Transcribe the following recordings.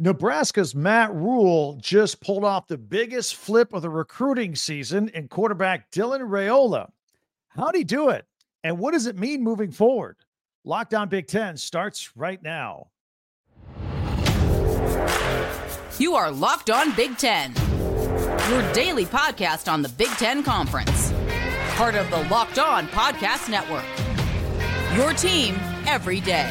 Nebraska's Matt Rhule just pulled off the biggest flip of the recruiting season in quarterback Dylan Raiola. How'd he do it? And what does it mean moving forward? Locked on Big Ten starts right now. You are Locked on Big Ten, your daily podcast on the Big Ten Conference, part of the Locked On Podcast Network. Your team every day.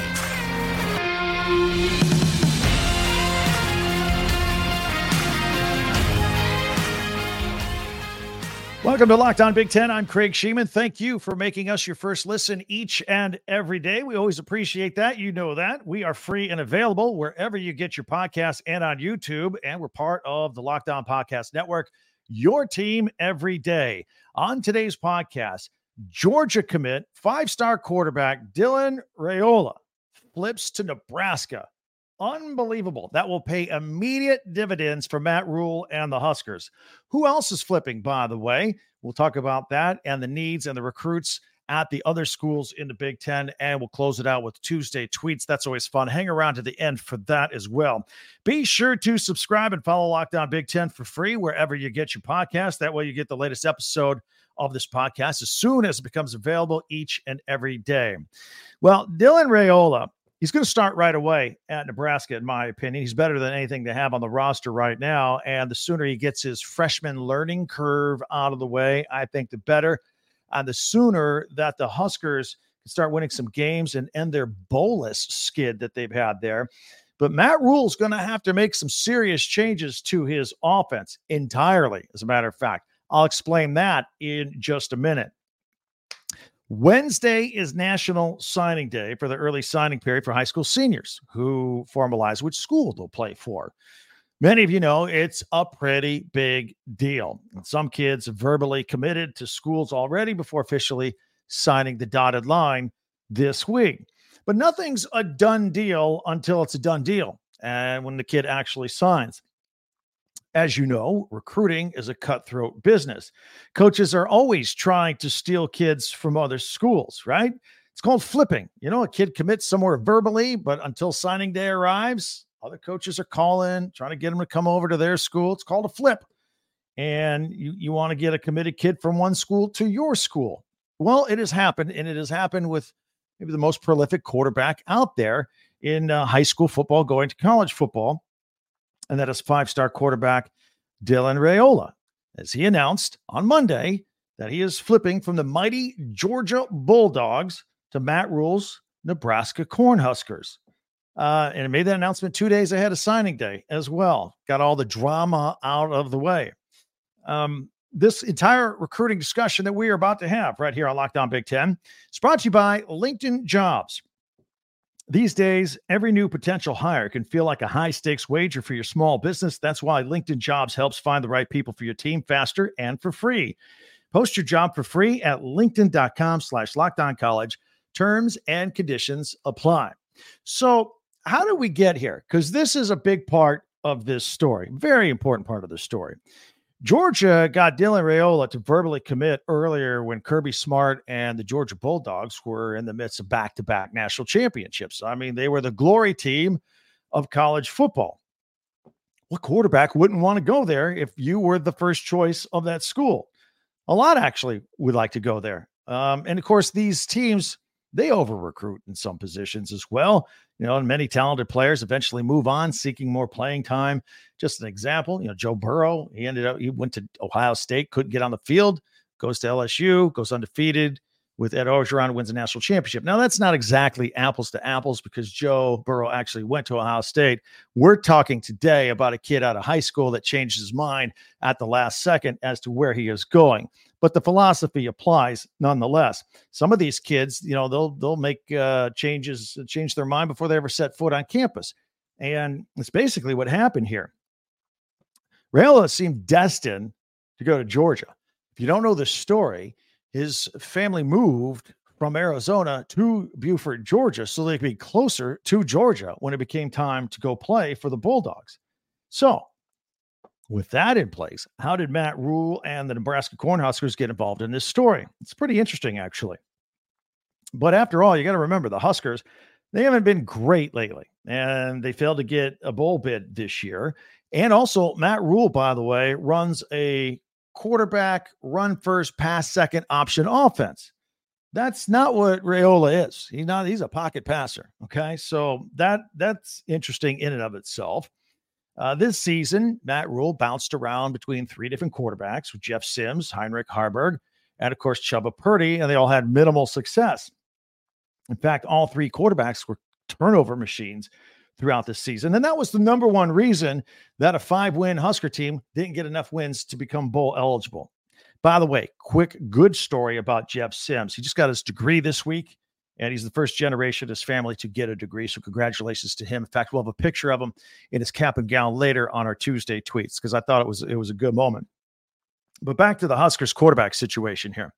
Welcome to Locked On Big Ten. I'm Craig Shemon. Thank you for making us your first listen each and every day. We always appreciate that. You know that. We are free and available wherever you get your podcasts and on YouTube. And we're part of the Locked On Podcast Network, your team every day. On today's podcast, Georgia commit, five star quarterback Dylan Raiola flips to Nebraska Unbelievable. That will pay immediate dividends for Matt Rhule and the Huskers. Who else is flipping, by the way? We'll talk about that and the needs and the recruits at the other schools in the Big Ten. And we'll close it out with Tuesday tweets. That's always fun. Hang around to the end for that as well. Be sure to subscribe and follow Locked On Big Ten for free wherever you get your podcast. That way you get the latest episode of this podcast as soon as it becomes available each and every day. Well, Dylan Raiola he's going to start right away at Nebraska, in my opinion. He's better than anything they have on the roster right now. And the sooner he gets his freshman learning curve out of the way, I think the better. And the sooner that the Huskers can start winning some games and end their bolus skid that they've had there. But Matt Rhule's going to have to make some serious changes to his offense entirely, as a matter of fact. I'll explain that in just a minute. Wednesday is National Signing Day for the early signing period for high school seniors who formalize which school they'll play for. Many of you know it's a pretty big deal. Some kids verbally committed to schools already before officially signing the dotted line this week. But nothing's a done deal until it's a done deal. And when the kid actually signs. As you know, recruiting is a cutthroat business. Coaches are always trying to steal kids from other schools, right? It's called flipping. You know, a kid commits somewhere verbally, but until signing day arrives, other coaches are calling, trying to get them to come over to their school. It's called a flip. And you, you want to get a committed kid from one school to your school. Well, it has happened, and it has happened with maybe the most prolific quarterback out there in uh, high school football going to college football and that is five star quarterback Dylan Raiola, as he announced on Monday that he is flipping from the mighty Georgia Bulldogs to Matt Rhule's Nebraska Cornhuskers. Uh, and made that announcement two days ahead of signing day as well. Got all the drama out of the way. Um, this entire recruiting discussion that we are about to have right here on Locked On Big Ten is brought to you by LinkedIn Jobs. These days, every new potential hire can feel like a high stakes wager for your small business. That's why LinkedIn Jobs helps find the right people for your team faster and for free. Post your job for free at linkedin.com slash lockdown college. Terms and conditions apply. So, how do we get here? Because this is a big part of this story, very important part of the story. Georgia got Dylan Raiola to verbally commit earlier when Kirby Smart and the Georgia Bulldogs were in the midst of back to back national championships. I mean, they were the glory team of college football. What quarterback wouldn't want to go there if you were the first choice of that school? A lot actually would like to go there. Um, and of course, these teams they over recruit in some positions as well. You know, and many talented players eventually move on, seeking more playing time. Just an example, you know, Joe Burrow, he ended up, he went to Ohio State, couldn't get on the field, goes to LSU, goes undefeated with Ed Orgeron, wins a national championship. Now, that's not exactly apples to apples because Joe Burrow actually went to Ohio State. We're talking today about a kid out of high school that changed his mind at the last second as to where he is going but the philosophy applies nonetheless. Some of these kids, you know, they'll they'll make uh, changes, change their mind before they ever set foot on campus, and it's basically what happened here. Raiola seemed destined to go to Georgia. If you don't know the story, his family moved from Arizona to Buford, Georgia, so they could be closer to Georgia when it became time to go play for the Bulldogs. So with that in place, how did Matt Rhule and the Nebraska Cornhuskers get involved in this story? It's pretty interesting, actually. But after all, you got to remember the Huskers, they haven't been great lately, and they failed to get a bowl bid this year. And also, Matt Rhule, by the way, runs a quarterback run first, pass second option offense. That's not what Raiola is. He's not. He's a pocket passer. Okay, so that that's interesting in and of itself. Uh, this season, Matt Rhule bounced around between three different quarterbacks with Jeff Sims, Heinrich Haarberg, and of course Chuba Purdy, and they all had minimal success. In fact, all three quarterbacks were turnover machines throughout the season. And that was the number one reason that a five win Husker team didn't get enough wins to become bowl eligible. By the way, quick good story about Jeff Sims. He just got his degree this week, and he's the first generation of his family to get a degree. So, congratulations to him. In fact, we'll have a picture of him in his cap and gown later on our Tuesday tweets because I thought it was it was a good moment. But back to the Huskers quarterback situation here.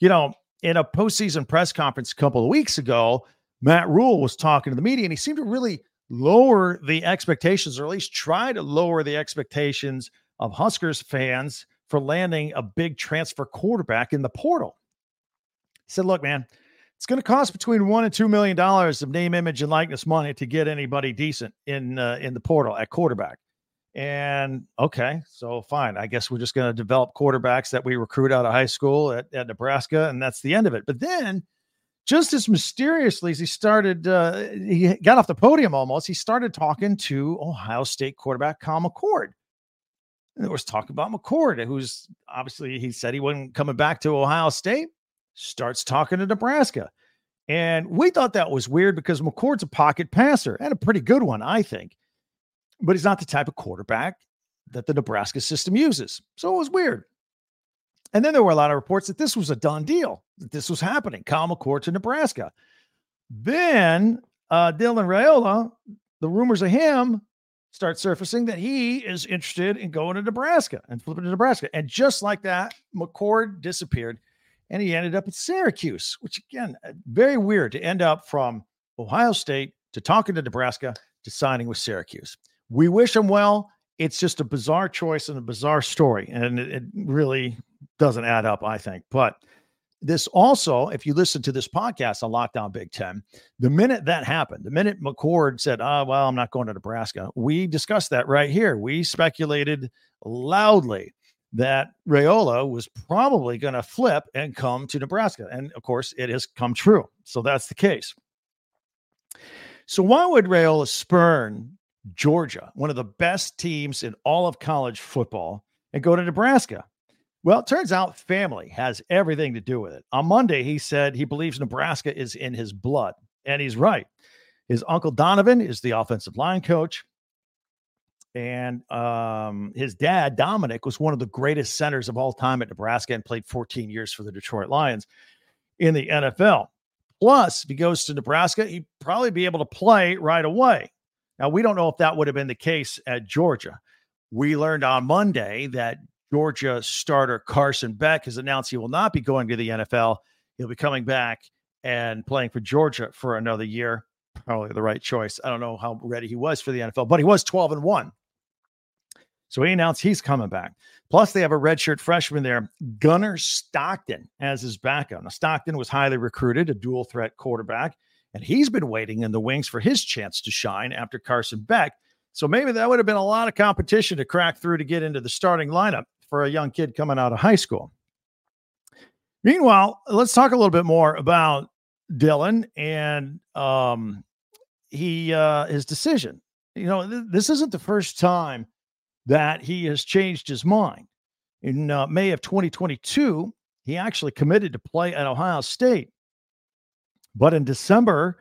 You know, in a postseason press conference a couple of weeks ago, Matt Rhule was talking to the media, and he seemed to really lower the expectations, or at least try to lower the expectations of Huskers fans for landing a big transfer quarterback in the portal. He said, Look, man, it's going to cost between one and two million dollars of name, image, and likeness money to get anybody decent in uh, in the portal at quarterback. And okay, so fine. I guess we're just going to develop quarterbacks that we recruit out of high school at, at Nebraska, and that's the end of it. But then, just as mysteriously as he started, uh, he got off the podium almost, he started talking to Ohio State quarterback Kyle McCord. And there was talk about McCord, who's obviously he said he wasn't coming back to Ohio State, starts talking to Nebraska. And we thought that was weird because McCord's a pocket passer and a pretty good one, I think. But he's not the type of quarterback that the Nebraska system uses. So it was weird. And then there were a lot of reports that this was a done deal, that this was happening. Kyle McCord to Nebraska. Then uh, Dylan Raiola, the rumors of him start surfacing that he is interested in going to Nebraska and flipping to Nebraska. And just like that, McCord disappeared and he ended up at Syracuse, which again, uh, very weird to end up from Ohio State to talking to Nebraska to signing with Syracuse. We wish him well. It's just a bizarre choice and a bizarre story. And it, it really doesn't add up, I think. But this also, if you listen to this podcast on Locked On Big Ten, the minute that happened, the minute McCord said, "Oh, well, I'm not going to Nebraska," we discussed that right here. We speculated loudly that Raiola was probably going to flip and come to Nebraska, and of course, it has come true. So that's the case. So why would Raiola spurn Georgia, one of the best teams in all of college football, and go to Nebraska? Well, it turns out family has everything to do with it. On Monday, he said he believes Nebraska is in his blood, and he's right. His uncle Donovan is the offensive line coach. And um, his dad, Dominic, was one of the greatest centers of all time at Nebraska and played 14 years for the Detroit Lions in the NFL. Plus, if he goes to Nebraska, he'd probably be able to play right away. Now, we don't know if that would have been the case at Georgia. We learned on Monday that Georgia starter Carson Beck has announced he will not be going to the NFL. He'll be coming back and playing for Georgia for another year. Probably the right choice. I don't know how ready he was for the NFL, but he was 12 and 1. So he announced he's coming back. Plus, they have a redshirt freshman there, Gunnar Stockton, as his backup. Now, Stockton was highly recruited, a dual threat quarterback, and he's been waiting in the wings for his chance to shine after Carson Beck. So maybe that would have been a lot of competition to crack through to get into the starting lineup for a young kid coming out of high school. Meanwhile, let's talk a little bit more about Dylan and um, he uh, his decision. You know, th- this isn't the first time that he has changed his mind. In uh, May of 2022, he actually committed to play at Ohio State. But in December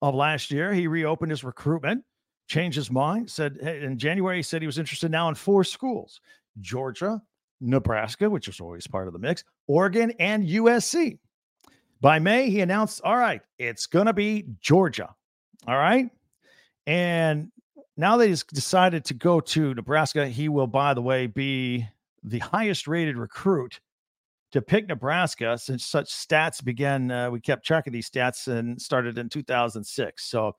of last year, he reopened his recruitment, changed his mind, said in January, he said he was interested now in four schools Georgia, Nebraska, which was always part of the mix, Oregon, and USC. By May, he announced, all right, it's going to be Georgia. All right. And now that he's decided to go to Nebraska, he will, by the way, be the highest rated recruit to pick Nebraska since such stats began. Uh, we kept track of these stats and started in 2006. So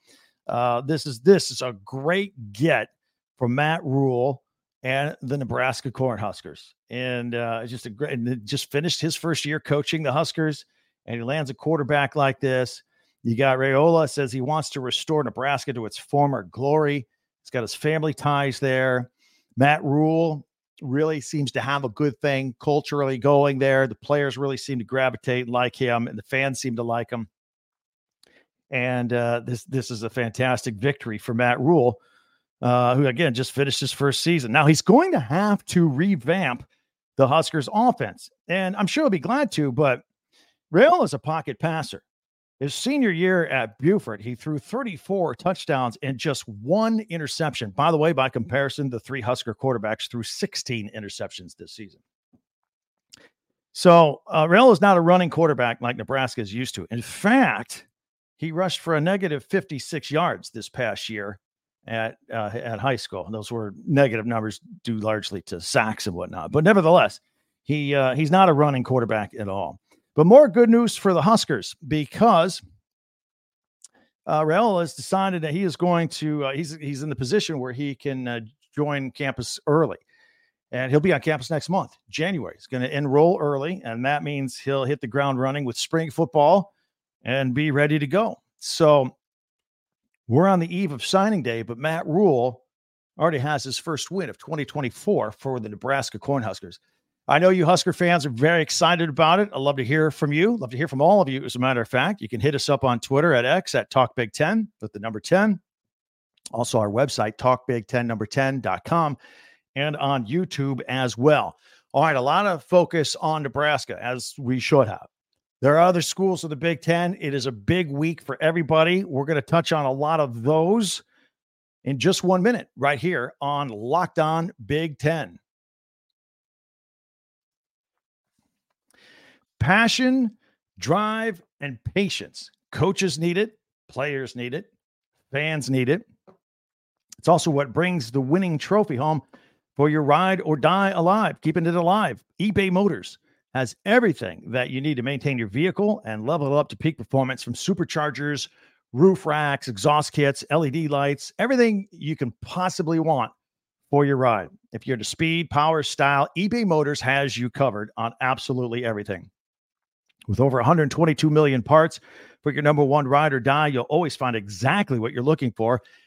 uh, this is this is a great get from Matt Rhule and the Nebraska Cornhuskers. And uh, just a great, and just finished his first year coaching the Huskers, and he lands a quarterback like this. You got Raiola says he wants to restore Nebraska to its former glory. He's got his family ties there. Matt Rhule really seems to have a good thing culturally going there. The players really seem to gravitate like him, and the fans seem to like him. And uh, this this is a fantastic victory for Matt Rhule, uh, who again just finished his first season. Now he's going to have to revamp the Huskers' offense, and I'm sure he'll be glad to. But Rail is a pocket passer. His senior year at Buford, he threw 34 touchdowns and just one interception. By the way, by comparison, the three Husker quarterbacks threw 16 interceptions this season. So uh, Rail is not a running quarterback like Nebraska is used to. In fact, he rushed for a negative 56 yards this past year at uh, at high school. Those were negative numbers due largely to sacks and whatnot. But nevertheless, he uh, he's not a running quarterback at all. But more good news for the Huskers because uh, Raiola has decided that he is going to. Uh, he's he's in the position where he can uh, join campus early, and he'll be on campus next month, January. He's going to enroll early, and that means he'll hit the ground running with spring football and be ready to go. So we're on the eve of signing day, but Matt Rhule already has his first win of 2024 for the Nebraska Cornhuskers. I know you Husker fans are very excited about it. I'd love to hear from you. Love to hear from all of you. As a matter of fact, you can hit us up on Twitter at X at Talk Big 10 with the number 10. Also, our website, talkbig10 number 10.com, and on YouTube as well. All right, a lot of focus on Nebraska, as we should have. There are other schools of the Big Ten. It is a big week for everybody. We're going to touch on a lot of those in just one minute right here on Locked On Big Ten. passion, drive, and patience. Coaches need it, players need it, fans need it. It's also what brings the winning trophy home for your ride or die alive, keeping it alive. eBay Motors has everything that you need to maintain your vehicle and level up to peak performance from superchargers, roof racks, exhaust kits, LED lights, everything you can possibly want for your ride. If you're into speed, power, style, eBay Motors has you covered on absolutely everything. With over 122 million parts for your number one ride or die, you'll always find exactly what you're looking for.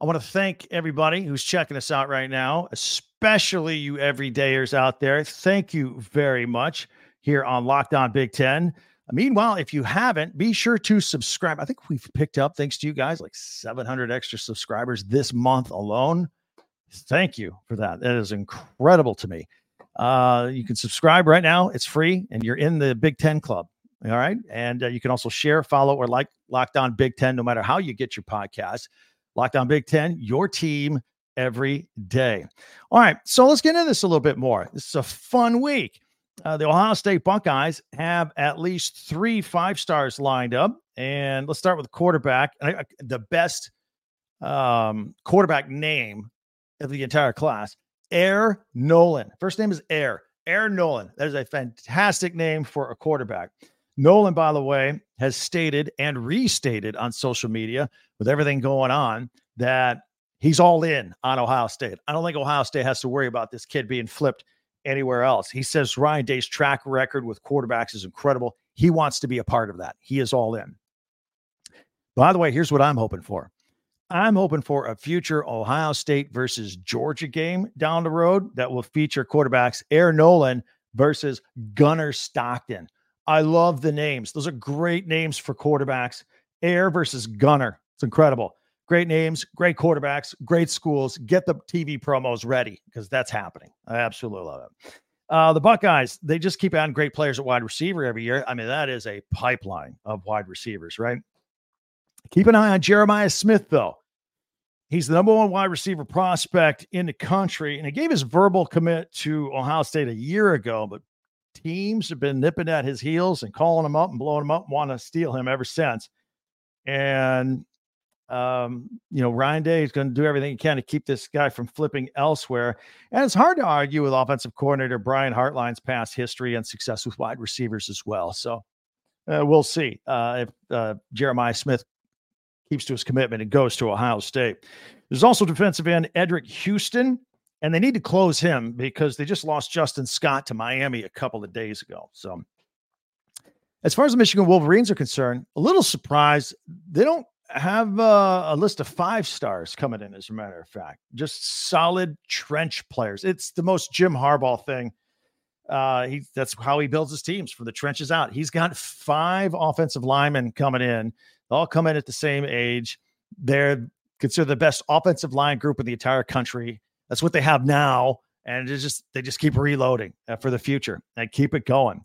I want to thank everybody who's checking us out right now, especially you everydayers out there. Thank you very much here on Locked On Big Ten. Meanwhile, if you haven't, be sure to subscribe. I think we've picked up, thanks to you guys, like 700 extra subscribers this month alone. Thank you for that. That is incredible to me. Uh, you can subscribe right now. It's free and you're in the Big Ten Club. All right. And uh, you can also share, follow, or like Locked On Big Ten, no matter how you get your podcast. Locked On Big Ten, your team every day. All right. So let's get into this a little bit more. This is a fun week. Uh, the Ohio State Buckeyes have at least three five stars lined up. And let's start with quarterback. The best um, quarterback name of the entire class Air Noland. First name is Air. Air Noland. That is a fantastic name for a quarterback. Noland, by the way, has stated and restated on social media with everything going on that he's all in on Ohio State. I don't think Ohio State has to worry about this kid being flipped anywhere else. He says Ryan Day's track record with quarterbacks is incredible. He wants to be a part of that. He is all in. By the way, here's what I'm hoping for I'm hoping for a future Ohio State versus Georgia game down the road that will feature quarterbacks Air Noland versus Gunnar Stockton. I love the names. Those are great names for quarterbacks. Air versus Gunnar. It's incredible. Great names, great quarterbacks, great schools. Get the TV promos ready because that's happening. I absolutely love it. Uh, the Buckeyes, they just keep adding great players at wide receiver every year. I mean, that is a pipeline of wide receivers, right? Keep an eye on Jeremiah Smith, though. He's the number one wide receiver prospect in the country, and he gave his verbal commit to Ohio State a year ago, but teams have been nipping at his heels and calling him up and blowing him up, and want to steal him ever since. And um, you know, Ryan Day is going to do everything he can to keep this guy from flipping elsewhere. And it's hard to argue with offensive coordinator Brian Hartline's past history and success with wide receivers as well. So uh, we'll see uh, if uh, Jeremiah Smith keeps to his commitment and goes to Ohio State. There's also defensive end Eddrick Houston, and they need to close him because they just lost Justin Scott to Miami a couple of days ago. So, as far as the Michigan Wolverines are concerned, a little surprised they don't have uh, a list of five stars coming in, as a matter of fact. Just solid trench players. It's the most Jim Harbaugh thing. Uh, he that's how he builds his teams from the trenches out. He's got five offensive linemen coming in. They all come in at the same age. They're considered the best offensive line group in the entire country. That's what they have now, and it's just they just keep reloading uh, for the future and keep it going.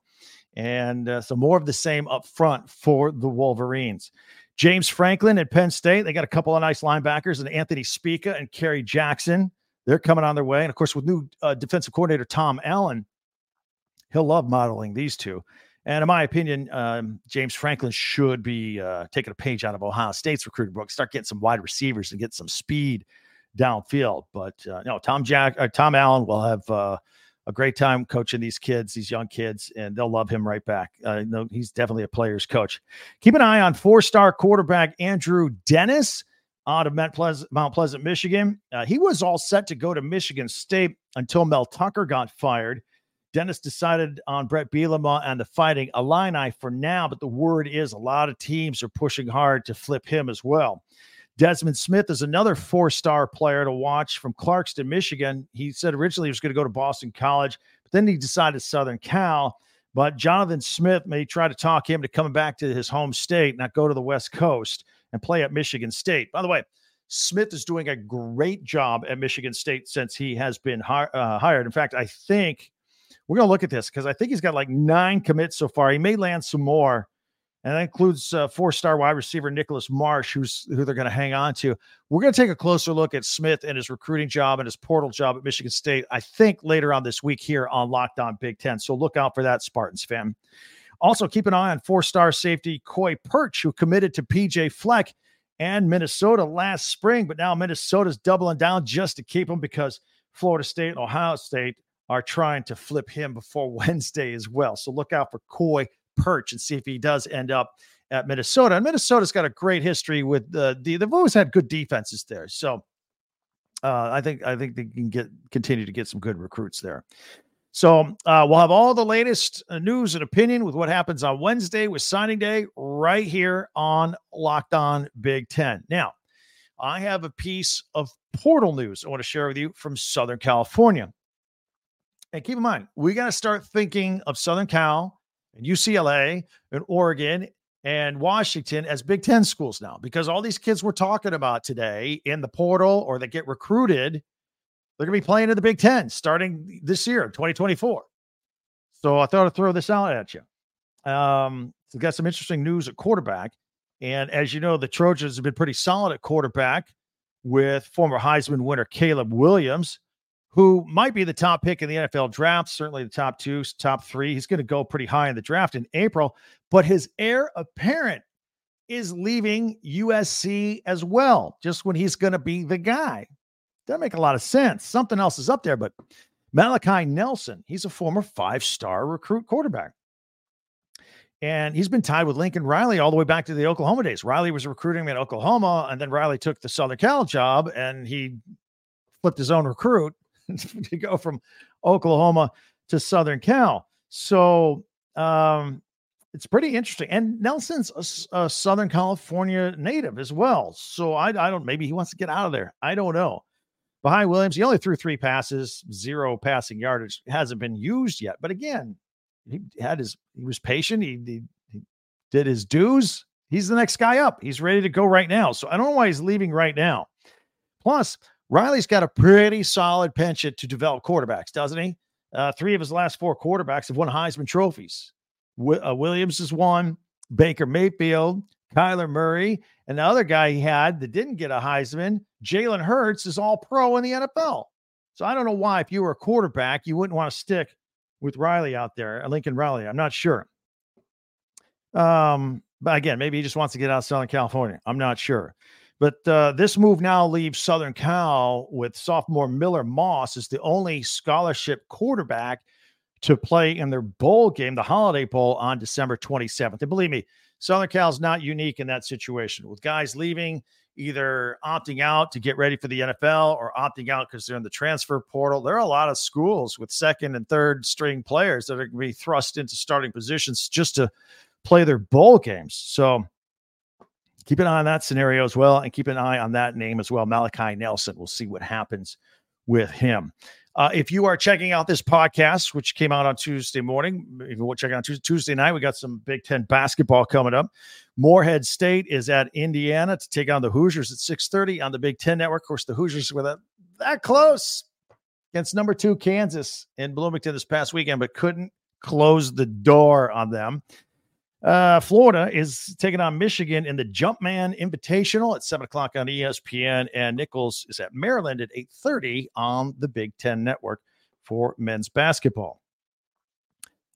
And uh, so more of the same up front for the Wolverines. James Franklin at Penn State. They got a couple of nice linebackers and Anthony Speca and Kari Jackson. They're coming on their way. And of course, with new uh, defensive coordinator Tom Allen, he'll love modeling these two. And in my opinion, um, James Franklin should be uh, taking a page out of Ohio State's recruiting book, start getting some wide receivers and get some speed downfield. But uh, no, Tom Jack, uh, Tom Allen will have uh, a great time coaching these kids, these young kids, and they'll love him right back. Uh, no, he's definitely a player's coach. Keep an eye on four-star quarterback Andrew Dennis out of Mount Pleasant, Mount Pleasant Michigan. Uh, he was all set to go to Michigan State until Mel Tucker got fired. Dennis decided on Brett Bielema and the Fighting Illini for now, but the word is a lot of teams are pushing hard to flip him as well. Desmond Smith is another four star player to watch from Clarkston, Michigan. He said originally he was going to go to Boston College, but then he decided Southern Cal. But Jonathan Smith may try to talk him to coming back to his home state, not go to the West Coast and play at Michigan State. By the way, Smith is doing a great job at Michigan State since he has been uh, hired. In fact, I think we're going to look at this because I think he's got like nine commits so far. He may land some more and that includes uh, four-star wide receiver Nicholas Marsh, who's who they're going to hang on to. We're going to take a closer look at Smith and his recruiting job and his portal job at Michigan State. I think later on this week here on Locked On Big Ten. So look out for that, Spartans fan. Also, keep an eye on four-star safety Koi Perich, who committed to PJ Fleck and Minnesota last spring, but now Minnesota's doubling down just to keep him because Florida State and Ohio State are trying to flip him before Wednesday as well. So look out for Koi Perich and see if he does end up at Minnesota. And Minnesota's got a great history with the, the they've always had good defenses there. So uh, I think I think they can get continue to get some good recruits there. So uh, we'll have all the latest uh, news and opinion with what happens on Wednesday with signing day right here on Locked On Big Ten. Now, I have a piece of portal news I want to share with you from Southern California. And keep in mind, we got to start thinking of Southern Cal and UCLA and Oregon and Washington as Big Ten schools now because all these kids we're talking about today in the portal or that get recruited, they're going to be playing in the Big Ten starting this year, 2024. So I thought I'd throw this out at you. Um, so got some interesting news at quarterback. And as you know, the Trojans have been pretty solid at quarterback with former Heisman winner Caleb Williams who might be the top pick in the NFL draft, certainly the top two, top three. He's going to go pretty high in the draft in April, but his heir apparent is leaving USC as well, just when he's going to be the guy. Doesn't make a lot of sense. Something else is up there, but Malachi Nelson, he's a former five star recruit quarterback. And he's been tied with Lincoln Riley all the way back to the Oklahoma days. Riley was recruiting him at Oklahoma, and then Riley took the Southern Cal job and he flipped his own recruit to go from Oklahoma to Southern Cal. So um, it's pretty interesting. And Nelson's a, a, Southern California native as well. So I, I don't, maybe he wants to get out of there. I don't know. Behind Williams, he only threw three passes, zero passing yardage, hasn't been used yet. But again, he had his, he was patient. He, he, he did his dues. He's the next guy up. He's ready to go right now. So I don't know why he's leaving right now. Plus, Riley's got a pretty solid penchant to develop quarterbacks, doesn't he? Uh, three of his last four quarterbacks have won Heisman trophies. W- uh, Williams has won, Baker Mayfield, Kyler Murray, and the other guy he had that didn't get a Heisman, Jalen Hurts, is all pro in the NFL. So I don't know why, if you were a quarterback, you wouldn't want to stick with Riley out there, uh, Lincoln Riley. I'm not sure. Um, but again, maybe he just wants to get out of Southern California. I'm not sure. But uh, this move now leaves Southern Cal with sophomore Miller Moss as the only scholarship quarterback to play in their bowl game, the Holiday Bowl, on December 27th. And believe me, Southern Cal is not unique in that situation with guys leaving, either opting out to get ready for the NFL or opting out because they're in the transfer portal. There are a lot of schools with second and third string players that are going to be thrust into starting positions just to play their bowl games. So keep an eye on that scenario as well, and keep an eye on that name as well, Malachi Nelson. We'll see what happens with him. Uh, if you are checking out this podcast, which came out on Tuesday morning, if you want to check out Tuesday night, we got some Big Ten basketball coming up. Morehead State is at Indiana to take on the Hoosiers at 6:30 on the Big Ten Network. Of course, the Hoosiers were that, that close against number two Kansas in Bloomington this past weekend, but couldn't close the door on them. Uh, Florida is taking on Michigan in the Jumpman Invitational at seven o'clock on ESPN, and Nicholls is at Maryland at eight thirty on the Big Ten Network for men's basketball.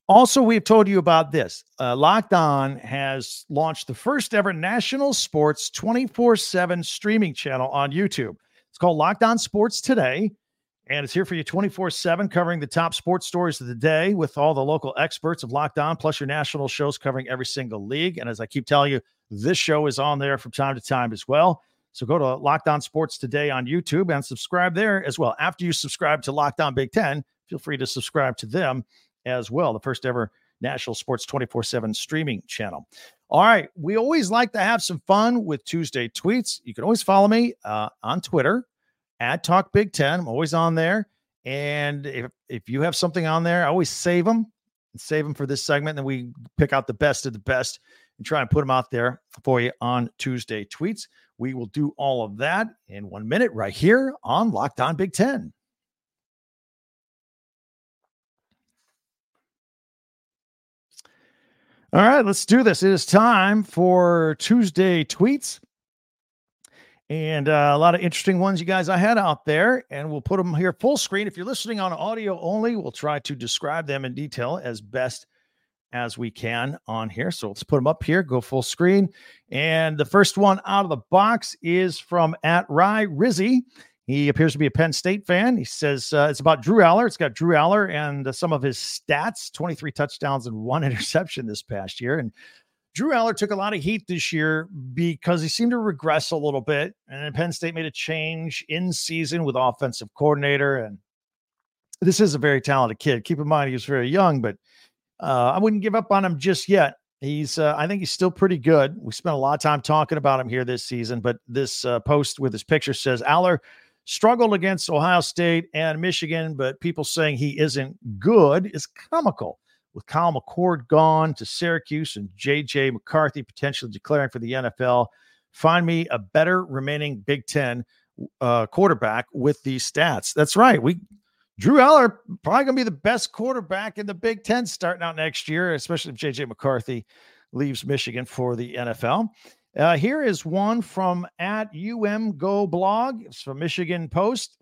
Also, we've told you about this. Uh, Locked On has launched the first ever national sports 24 7 streaming channel on YouTube. It's called Locked On Sports Today and it's here for you 24 7, covering the top sports stories of the day with all the local experts of Locked On, plus your national shows covering every single league. And as I keep telling you, this show is on there from time to time as well. So go to Locked On Sports today on YouTube and subscribe there as well. After you subscribe to Locked On Big Ten, feel free to subscribe to them as well, the first ever national sports 24 7 streaming channel. All right. We always like to have some fun with Tuesday tweets. You can always follow me uh, on Twitter at Talk Big Ten. I'm always on there. And if, if you have something on there, I always save them and save them for this segment. And we pick out the best of the best and try and put them out there for you on Tuesday tweets. We will do all of that in one minute right here on Locked On Big Ten. All right, let's do this. It is time for Tuesday tweets and uh, a lot of interesting ones you guys I had out there, and we'll put them here full screen. If you're listening on audio only, we'll try to describe them in detail as best as we can on here. So let's put them up here, go full screen. And the first one out of the box is from at Rye Rizzy. He appears to be a Penn State fan. He says uh, it's about Drew Allar. It's got Drew Allar and uh, some of his stats 23 touchdowns and one interception this past year. And Drew Allar took a lot of heat this year because he seemed to regress a little bit. And Penn State made a change in season with offensive coordinator. And this is a very talented kid. Keep in mind, he was very young, but uh, I wouldn't give up on him just yet. He's, uh, I think he's still pretty good. We spent a lot of time talking about him here this season, but this uh, post with his picture says Allar struggled against Ohio State and Michigan, but people saying he isn't good is comical with Kyle McCord gone to Syracuse and JJ McCarthy potentially declaring for the NFL. Find me a better remaining Big Ten uh, quarterback with these stats. That's right. We Drew Allar probably going to be the best quarterback in the Big Ten starting out next year, especially if JJ McCarthy leaves Michigan for the NFL. Uh, here is one from at UM Go blog. It's from Michigan Post.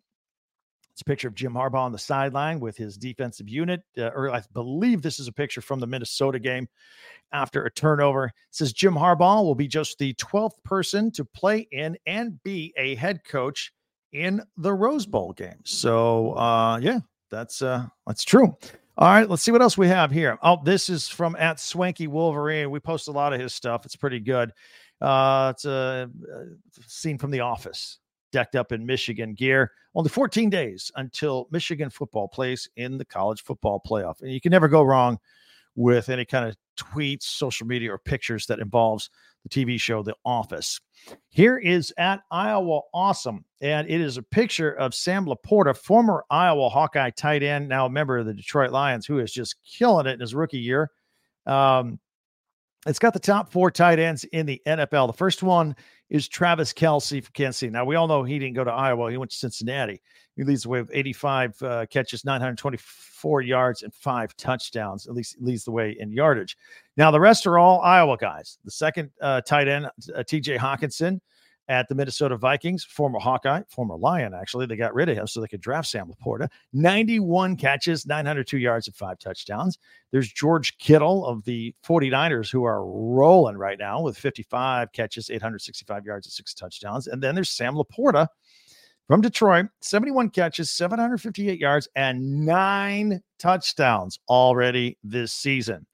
It's a picture of Jim Harbaugh on the sideline with his defensive unit. Uh, or I believe this is a picture from the Minnesota game after a turnover. It says Jim Harbaugh will be just the 12th person to play in and be a head coach in the Rose Bowl game. So uh, yeah, that's uh, that's true. All right, let's see what else we have here. Oh, this is from at Swanky Wolverine. We post a lot of his stuff. It's pretty good. Uh, it's a, a scene from The Office decked up in Michigan gear. Only 14 days until Michigan football plays in the college football playoff. And you can never go wrong with any kind of tweets, social media, or pictures that involves the TV show The Office. Here is at Iowa Awesome, and it is a picture of Sam LaPorta, former Iowa Hawkeye tight end, now a member of the Detroit Lions, who is just killing it in his rookie year. Um, it's got the top four tight ends in the NFL. The first one is Travis Kelce for Kansas City. Now, we all know he didn't go to Iowa. He went to Cincinnati. He leads the way with 85 uh, catches, 924 yards, and five touchdowns. At least leads the way in yardage. Now, the rest are all Iowa guys. The second uh, tight end, uh, TJ Hockenson, at the Minnesota Vikings, former Hawkeye, former Lion, actually. They got rid of him so they could draft Sam LaPorta. 91 catches, 902 yards, and five touchdowns. There's George Kittle of the 49ers, who are rolling right now with 55 catches, 865 yards, and six touchdowns. And then there's Sam LaPorta from Detroit, 71 catches, 758 yards, and nine touchdowns already this season.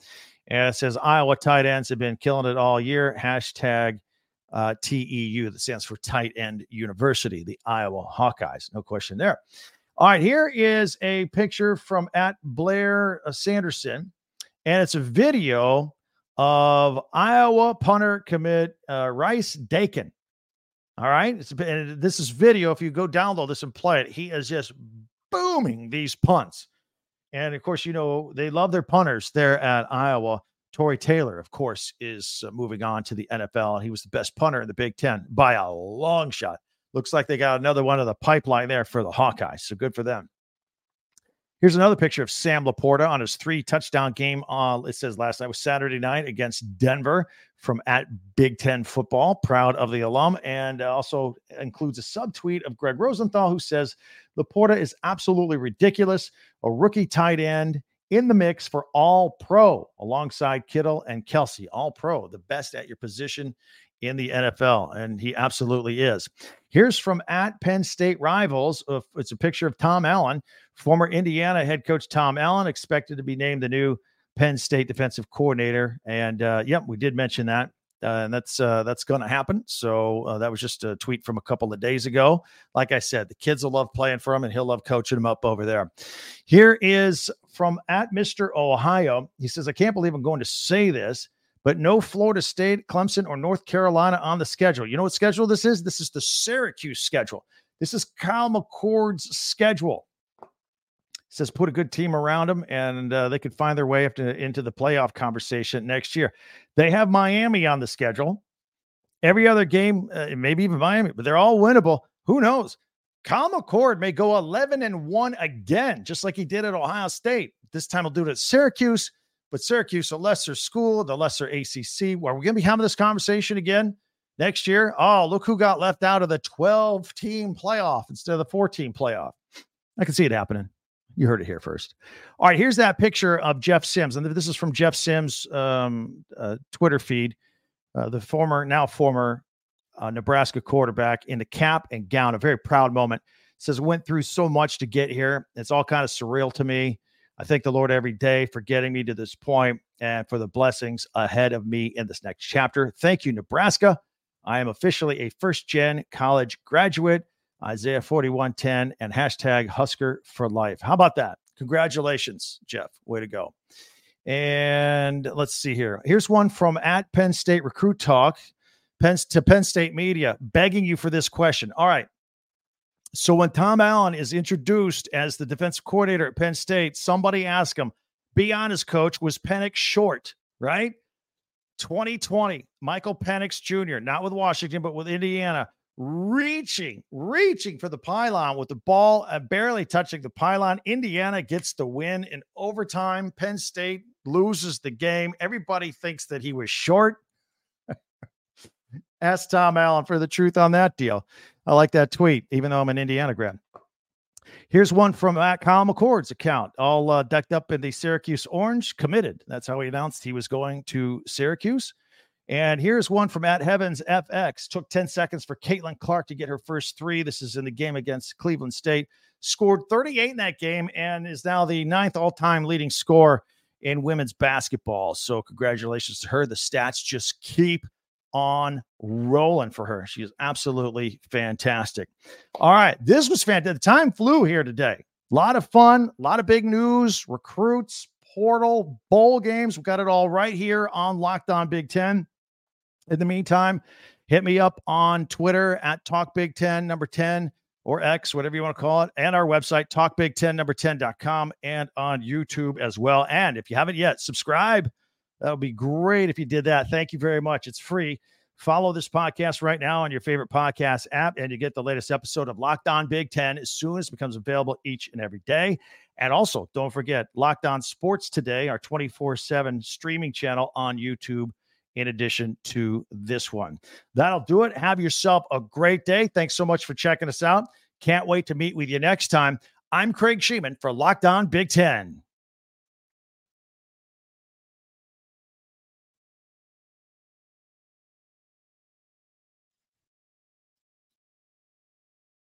And it says Iowa tight ends have been killing it all year. Hashtag uh, TEU, that stands for Tight End University, the Iowa Hawkeyes. No question there. All right, here is a picture from at Blair uh, Sanderson, and it's a video of Iowa punter commit uh, Rhys Dakin. All right, it's, and this is video. If you go download this and play it, he is just booming these punts. And of course, you know, they love their punters there at Iowa. Tory Taylor, of course, is uh, moving on to the NFL. He was the best punter in the Big Ten by a long shot. Looks like they got another one of the pipeline there for the Hawkeyes. So good for them. Here's another picture of Sam LaPorta on his three touchdown game. Uh, it says last night was Saturday night against Denver from at Big Ten football. Proud of the alum, and uh, also includes a subtweet of Greg Rosenthal who says LaPorta is absolutely ridiculous. A rookie tight end in the mix for all pro alongside Kittle and Kelce. all pro, the best at your position in the NFL. And he absolutely is. Here's from at Penn State Rivals. It's a picture of Tom Allen, former Indiana head coach Tom Allen, expected to be named the new Penn State defensive coordinator. And uh, yep, we did mention that uh, and that's uh, that's going to happen. So uh, that was just a tweet from a couple of days ago. Like I said, the kids will love playing for him, and he'll love coaching them up over there. Here is from at Mister Ohio. He says, "I can't believe I'm going to say this." But no Florida State, Clemson, or North Carolina on the schedule. You know what schedule this is? This is the Syracuse schedule. This is Kyle McCord's schedule He says put a good team around them and uh, they could find their way to, into the playoff conversation next year. They have Miami on the schedule. Every other game, uh, maybe even Miami, but they're all winnable. Who knows? Kyle McCord may go 11 and 1 again, just like he did at Ohio State. This time he'll do it at Syracuse, but Syracuse, a lesser school, the lesser ACC. Are we going to be having this conversation again next year? Oh, look who got left out of the 12 team playoff instead of the 14 playoff. I can see it happening. You heard it here first. All right, here's that picture of Jeff Sims, and this is from Jeff Sims' um, uh, Twitter feed. Uh, the former, now former uh, Nebraska quarterback in the cap and gown, a very proud moment. Says went through so much to get here. It's all kind of surreal to me. I thank the Lord every day for getting me to this point and for the blessings ahead of me in this next chapter. Thank you, Nebraska. I am officially a first gen college graduate. Isaiah 4110 and hashtag Husker for life. How about that? Congratulations, Jeff. Way to go. And let's see here. Here's one from at Penn State Recruit Talk Penn, to Penn State Media, begging you for this question. All right. So when Tom Allen is introduced as the defensive coordinator at Penn State, somebody asked him, be honest, coach, was Penix short, right? 2020, Michael Penix Jr., not with Washington, but with Indiana, reaching, reaching for the pylon with the ball uh, barely touching the pylon. Indiana gets the win in overtime. Penn State loses the game. Everybody thinks that he was short. Ask Tom Allen for the truth on that deal. I like that tweet, even though I'm an Indiana grad. Here's one from Matt Kyle McCord's account, all uh, decked up in the Syracuse orange, committed. That's how he announced he was going to Syracuse. And here's one from at Heavens FX. Took 10 seconds for Caitlin Clark to get her first three. This is in the game against Cleveland State. Scored 38 in that game and is now the ninth all time leading score in women's basketball. So, congratulations to her. The stats just keep on rolling for her. She is absolutely fantastic. All right. This was fantastic. The time flew here today. A lot of fun, a lot of big news, recruits, portal, bowl games. We've got it all right here on Locked On Big Ten. In the meantime, hit me up on Twitter at Talk Big Ten number 10 or X, whatever you want to call it, and our website, talkbig10 number 10.com, and on YouTube as well. And if you haven't yet, subscribe. That would be great if you did that. Thank you very much. It's free. Follow this podcast right now on your favorite podcast app, and you get the latest episode of Locked On Big Ten as soon as it becomes available each and every day. And also, don't forget Locked On Sports Today, our 24 7 streaming channel on YouTube in addition to this one. That'll do it. Have yourself a great day. Thanks so much for checking us out. Can't wait to meet with you next time. I'm Craig Shemon for Locked On Big Ten.